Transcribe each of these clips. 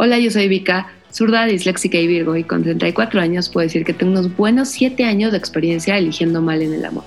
Hola, yo soy Vika, zurda, disléxica y virgo, y con 34 años puedo decir que tengo unos buenos 7 años de experiencia eligiendo mal en el amor.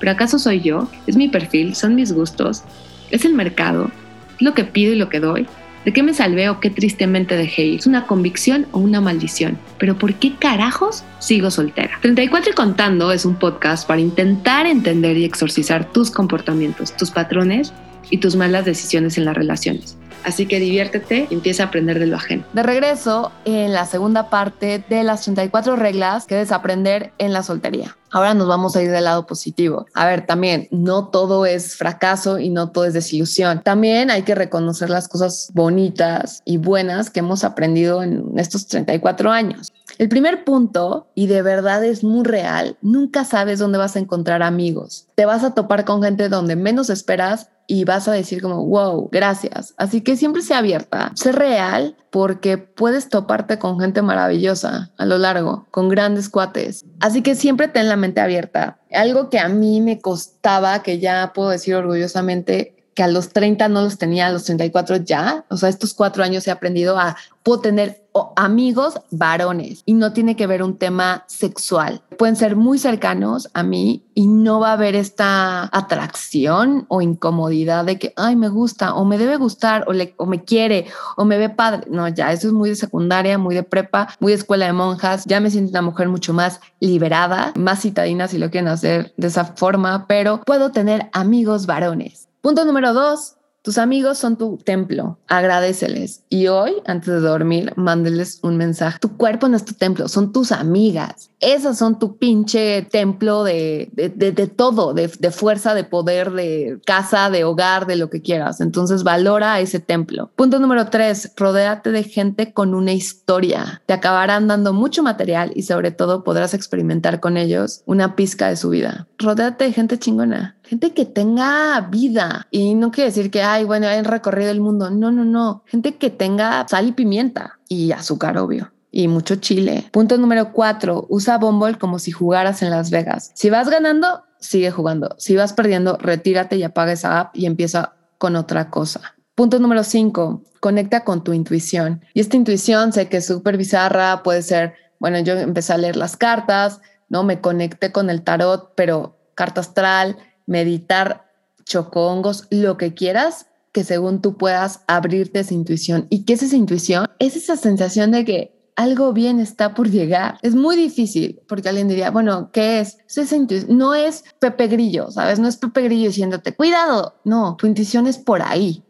¿Pero acaso soy yo? ¿Es mi perfil? ¿Son mis gustos? ¿Es el mercado? ¿Es lo que pido y lo que doy? ¿De qué me salvé o qué tristemente dejé ir? ¿Es una convicción o una maldición? ¿Pero por qué carajos sigo soltera? 34 y contando es un podcast para intentar entender y exorcizar tus comportamientos, tus patrones y tus malas decisiones en las relaciones. Así que diviértete y empieza a aprender de lo ajeno. De regreso en la segunda parte de las 34 reglas que desaprender en la soltería. Ahora nos vamos a ir del lado positivo. A ver, también no todo es fracaso y no todo es desilusión. También hay que reconocer las cosas bonitas y buenas que hemos aprendido en estos 34 años. El primer punto, y de verdad es muy real, nunca sabes dónde vas a encontrar amigos. Te vas a topar con gente donde menos esperas y vas a decir como, wow, gracias. Así que siempre sea abierta, sé real porque puedes toparte con gente maravillosa a lo largo, con grandes cuates. Así que siempre ten la mente abierta. Algo que a mí me costaba, que ya puedo decir orgullosamente, que a los 30 no los tenía, a los 34 ya. O sea, estos cuatro años he aprendido a, puedo tener amigos varones y no tiene que ver un tema sexual. Pueden ser muy cercanos a mí y no va a haber esta atracción o incomodidad de que, ay, me gusta o me debe gustar o, le, o me quiere o me ve padre. No, ya eso es muy de secundaria, muy de prepa, muy de escuela de monjas. Ya me siento una mujer mucho más liberada, más citadina si lo quieren hacer de esa forma, pero puedo tener amigos varones Punto número dos, tus amigos son tu templo, agradeceles. Y hoy, antes de dormir, mándeles un mensaje. Tu cuerpo no es tu templo, son tus amigas. Esas son tu pinche templo de, de, todo, de, fuerza, de poder, de casa, de hogar, de lo que quieras. Entonces valora ese templo. Punto número tres, rodéate de gente con una historia. Te acabarán dando mucho material y sobre todo podrás experimentar con ellos una pizca de su vida. Rodéate de gente chingona gente que tenga vida. Y no quiere decir que, ay, bueno, han recorrido el mundo. No, no, no. Gente que tenga sal y pimienta y azúcar, obvio. Y mucho chile. Punto número cuatro, usa Bumble como si jugaras en Las Vegas. Si vas ganando, sigue jugando. Si vas perdiendo, retírate y apaga esa app y empieza con otra cosa. Punto número cinco, conecta con tu intuición. Y esta intuición sé que es súper bizarra, puede ser, bueno, yo empecé a leer las cartas, ¿no? Me conecté con el tarot, pero carta astral, meditar, chocongos, lo que quieras, que según tú puedas abrirte esa intuición. ¿Y qué es esa intuición? Es esa sensación de que algo bien está por llegar. Es muy difícil porque alguien diría, bueno, ¿qué es? esa intuición. No es Pepe Grillo, ¿sabes? No es Pepe Grillo diciéndote, cuidado. No, tu intuición es por ahí.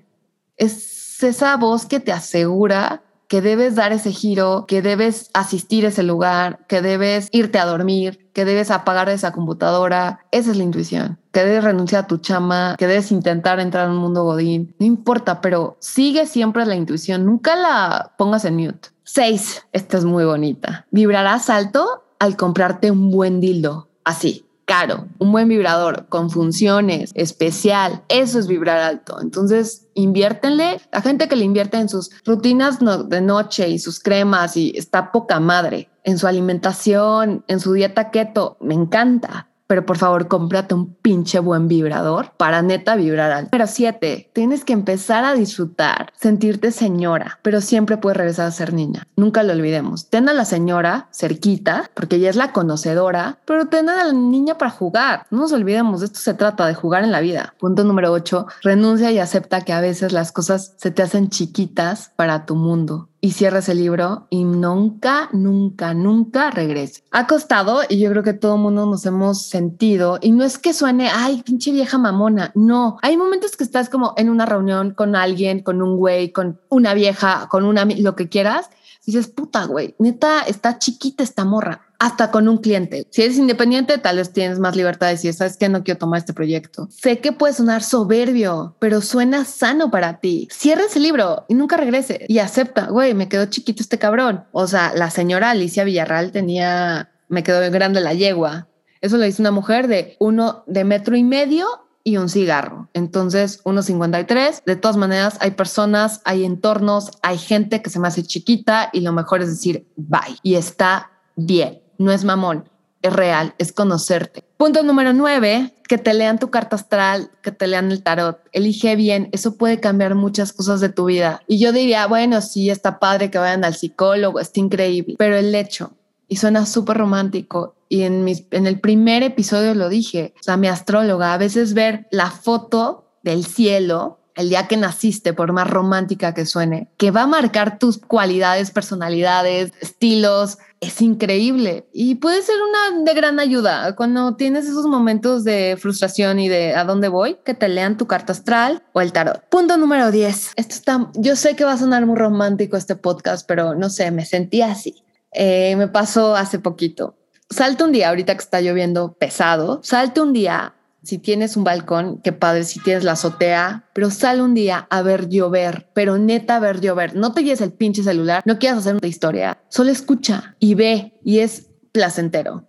Es esa voz que te asegura que debes dar ese giro, que debes asistir a ese lugar, que debes irte a dormir, que debes apagar esa computadora. Esa es la intuición. Que debes renunciar a tu chama, que debes intentar entrar en un mundo godín. No importa, pero sigue siempre la intuición. Nunca la pongas en mute. Seis. Esta es muy bonita. Vibrarás alto al comprarte un buen dildo. Así caro, un buen vibrador con funciones, especial, eso es vibrar alto. Entonces, inviértenle. La gente que le invierte en sus rutinas de noche y sus cremas y está poca madre, en su alimentación, en su dieta keto, me encanta pero por favor cómprate un pinche buen vibrador para neta vibrar alto. Pero siete, tienes que empezar a disfrutar, sentirte señora, pero siempre puedes regresar a ser niña. Nunca lo olvidemos. Ten a la señora cerquita, porque ella es la conocedora, pero ten a la niña para jugar. No nos olvidemos, de esto se trata de jugar en la vida. Punto número ocho, renuncia y acepta que a veces las cosas se te hacen chiquitas para tu mundo y cierres el libro y nunca, nunca, nunca regrese. Ha costado y yo creo que todo el mundo nos hemos sentido y no es que suene, ay, pinche vieja mamona, no. Hay momentos que estás como en una reunión con alguien, con un güey, con una vieja, con una, lo que quieras. Dices, puta, güey, neta, está chiquita esta morra hasta con un cliente. Si eres independiente, tal vez tienes más libertad de decir, sabes que no quiero tomar este proyecto. Sé que puede sonar soberbio, pero suena sano para ti. Cierra ese libro y nunca regrese y acepta, güey, me quedó chiquito este cabrón. O sea, la señora Alicia Villarreal tenía, me quedó grande la yegua. Eso lo hizo una mujer de uno de metro y medio y un cigarro. Entonces, 1.53. De todas maneras, hay personas, hay entornos, hay gente que se me hace chiquita y lo mejor es decir bye. Y está bien no es mamón. es real, es conocerte. Punto número nueve, que te lean tu carta astral, que te lean el tarot. Elige bien, eso puede cambiar muchas cosas de tu vida. Y yo diría, bueno, sí, está padre que vayan al psicólogo, está increíble, pero el hecho, y suena súper romántico, y en, mis, en el primer episodio lo dije, o mi astróloga, a veces ver la foto del cielo el día que naciste, por más romántica que suene, que va a marcar tus cualidades, personalidades, estilos, es increíble y puede ser una de gran ayuda cuando tienes esos momentos de frustración y de a dónde voy, que te lean tu carta astral o el tarot. Punto número 10. Esto está, yo sé que va a sonar muy romántico este podcast, pero no sé, me sentí así. Eh, me pasó hace poquito. Salte un día, ahorita que está lloviendo pesado, salte un día si tienes un balcón, qué padre, si tienes la azotea, pero sale un día a ver llover, pero neta a ver llover. No te lleves el pinche celular, no quieras hacer una historia, solo escucha y ve y es placentero.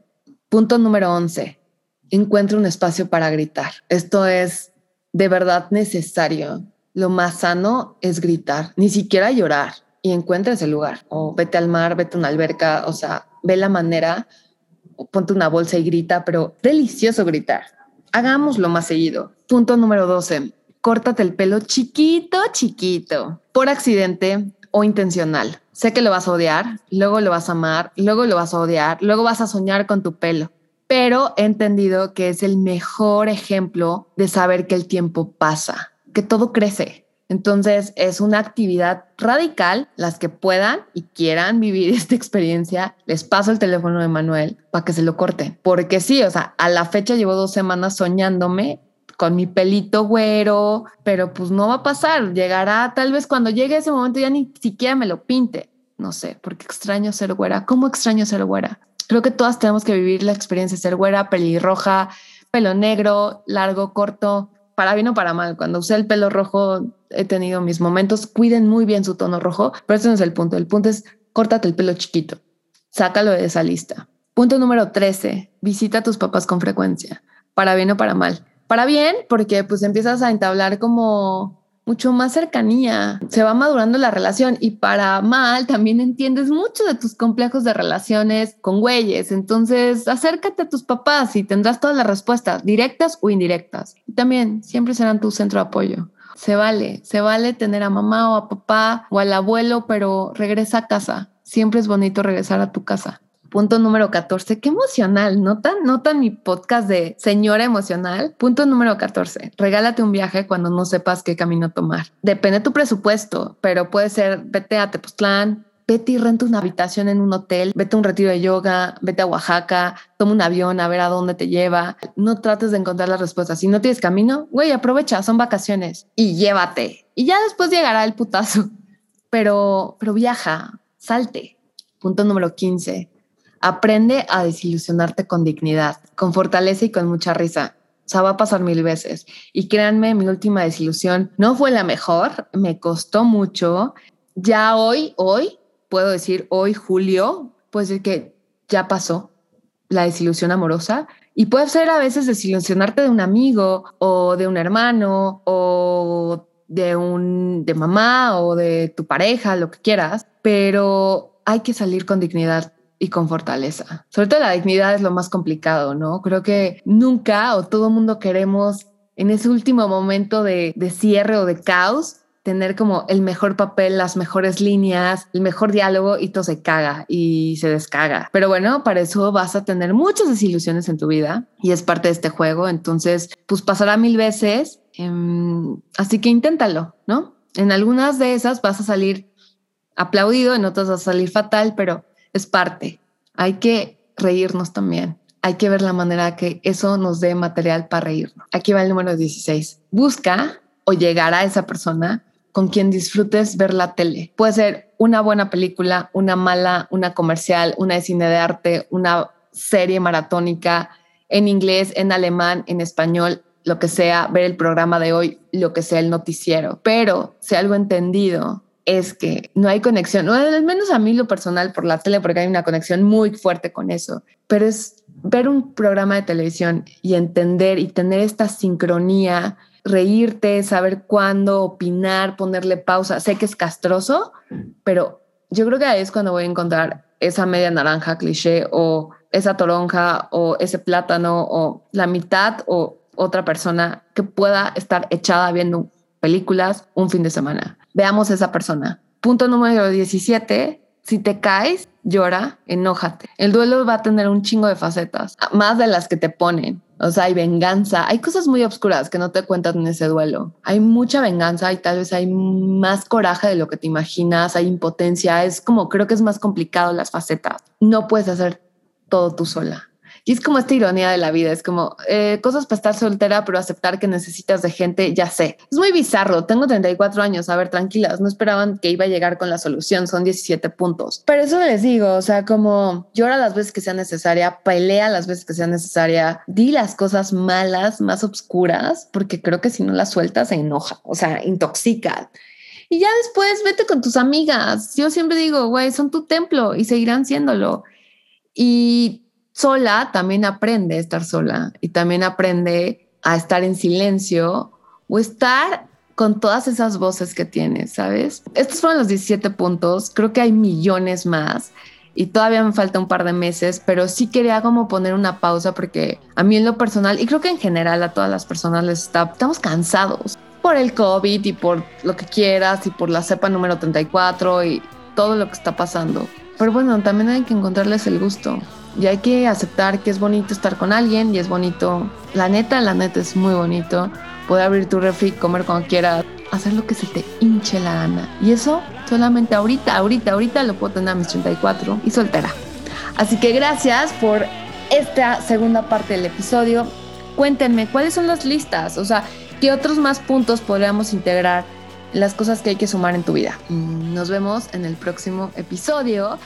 Punto número 11. Encuentra un espacio para gritar. Esto es de verdad necesario. Lo más sano es gritar, ni siquiera llorar y encuentra ese lugar. O vete al mar, vete a una alberca, o sea, ve la manera, ponte una bolsa y grita, pero delicioso gritar hagámoslo más seguido. Punto número 12. Córtate el pelo chiquito, chiquito, por accidente o intencional. Sé que lo vas a odiar, luego lo vas a amar, luego lo vas a odiar, luego vas a soñar con tu pelo. Pero he entendido que es el mejor ejemplo de saber que el tiempo pasa, que todo crece, entonces es una actividad radical. Las que puedan y quieran vivir esta experiencia, les paso el teléfono de Manuel para que se lo corten. Porque sí, o sea, a la fecha llevo dos semanas soñándome con mi pelito güero, pero pues no va a pasar. Llegará tal vez cuando llegue ese momento ya ni siquiera me lo pinte. No sé, porque extraño ser güera. ¿Cómo extraño ser güera? Creo que todas tenemos que vivir la experiencia de ser güera, pelirroja, pelo negro, largo, corto para bien o para mal. Cuando usé el pelo rojo he tenido mis momentos. Cuiden muy bien su tono rojo, pero ese no es el punto. El punto es córtate el pelo chiquito. Sácalo de esa lista. Punto número 13. Visita a tus papás con frecuencia, para bien o para mal. Para bien, porque pues empiezas a entablar como mucho más cercanía, se va madurando la relación y para mal también entiendes mucho de tus complejos de relaciones con güeyes. Entonces, acércate a tus papás y tendrás todas las respuestas, directas o indirectas. Y también siempre serán tu centro de apoyo. Se vale, se vale tener a mamá o a papá o al abuelo, pero regresa a casa. Siempre es bonito regresar a tu casa. Punto número 14. Qué emocional. ¿Notan? ¿Notan mi podcast de señora emocional? Punto número 14. Regálate un viaje cuando no sepas qué camino tomar. Depende de tu presupuesto, pero puede ser vete a Tepoztlán, vete y renta una habitación en un hotel, vete a un retiro de yoga, vete a Oaxaca, toma un avión a ver a dónde te lleva. No trates de encontrar las respuestas. Si no tienes camino, güey, aprovecha, son vacaciones y llévate. Y ya después llegará el putazo. Pero, pero viaja, salte. Punto número 15. Aprende a desilusionarte con dignidad, con fortaleza y con mucha risa. O sea, va a pasar mil veces. Y créanme, mi última desilusión no fue la mejor, me costó mucho. Ya hoy, hoy, puedo decir hoy, julio, puedo decir que ya pasó la desilusión amorosa. Y puede ser a veces desilusionarte de un amigo o de un hermano o de un de mamá o de tu pareja, lo que quieras, pero hay que salir con dignidad y con fortaleza. Sobre todo la dignidad es lo más complicado, ¿no? Creo que nunca o todo mundo queremos en ese último momento de, de cierre o de caos tener como el mejor papel, las mejores líneas, el mejor diálogo y todo se caga y se descaga. Pero bueno, para eso vas a tener muchas desilusiones en tu vida y es parte de este juego. Entonces, pues pasará mil veces. Em, así que inténtalo, ¿no? En algunas de esas vas a salir aplaudido, en otras a salir fatal, pero es parte. Hay que reírnos también. Hay que ver la manera que eso nos dé material para reírnos. Aquí va el número 16. Busca o llegar a esa persona con quien disfrutes ver la tele. Puede ser una buena película, una mala, una comercial, una de cine de arte, una serie maratónica en inglés, en alemán, en español, lo que sea, ver el programa de hoy, lo que sea el noticiero. Pero si algo entendido es que no hay conexión, o al menos a mí lo personal por la tele, porque hay una conexión muy fuerte con eso, pero es ver un programa de televisión y entender y tener esta sincronía, reírte, saber cuándo, opinar, ponerle pausa. Sé que es castroso, pero yo creo que ahí es cuando voy a encontrar esa media naranja cliché o esa toronja o ese plátano o la mitad o otra persona que pueda estar echada viendo películas un fin de semana. Veamos esa persona. Punto número 17. Si te caes, llora, enójate. El duelo va a tener un chingo de facetas, más de las que te ponen. O sea, hay venganza, hay cosas muy oscuras que no te cuentan en ese duelo. Hay mucha venganza y tal vez hay más coraje de lo que te imaginas, hay impotencia, es como creo que es más complicado las facetas. No puedes hacer todo tú sola. Y es como esta ironía de la vida, es como eh, cosas para estar soltera, pero aceptar que necesitas de gente, ya sé. Es muy bizarro, tengo 34 años, a ver, tranquilas, no esperaban que iba a llegar con la solución, son 17 puntos. Pero eso les digo, o sea, como llora las veces que sea necesaria, pelea las veces que sea necesaria, di las cosas malas, más obscuras, porque creo que si no las sueltas se enoja, o sea, intoxica. Y ya después vete con tus amigas. Yo siempre digo, güey, son tu templo y seguirán siéndolo. Y sola también aprende a estar sola y también aprende a estar en silencio o estar con todas esas voces que tienes, ¿sabes? Estos fueron los 17 puntos, creo que hay millones más y todavía me falta un par de meses, pero sí quería como poner una pausa porque a mí en lo personal y creo que en general a todas las personas les está, estamos cansados por el COVID y por lo que quieras y por la cepa número 34 y todo lo que está pasando. Pero bueno, también hay que encontrarles el gusto y hay que aceptar que es bonito estar con alguien y es bonito, la neta, la neta es muy bonito poder abrir tu refri, comer cuando quieras, hacer lo que se te hinche la gana. Y eso solamente ahorita, ahorita, ahorita lo puedo tener a mis 34 y soltera. Así que gracias por esta segunda parte del episodio. Cuéntenme cuáles son las listas, o sea, qué otros más puntos podríamos integrar las cosas que hay que sumar en tu vida. Nos vemos en el próximo episodio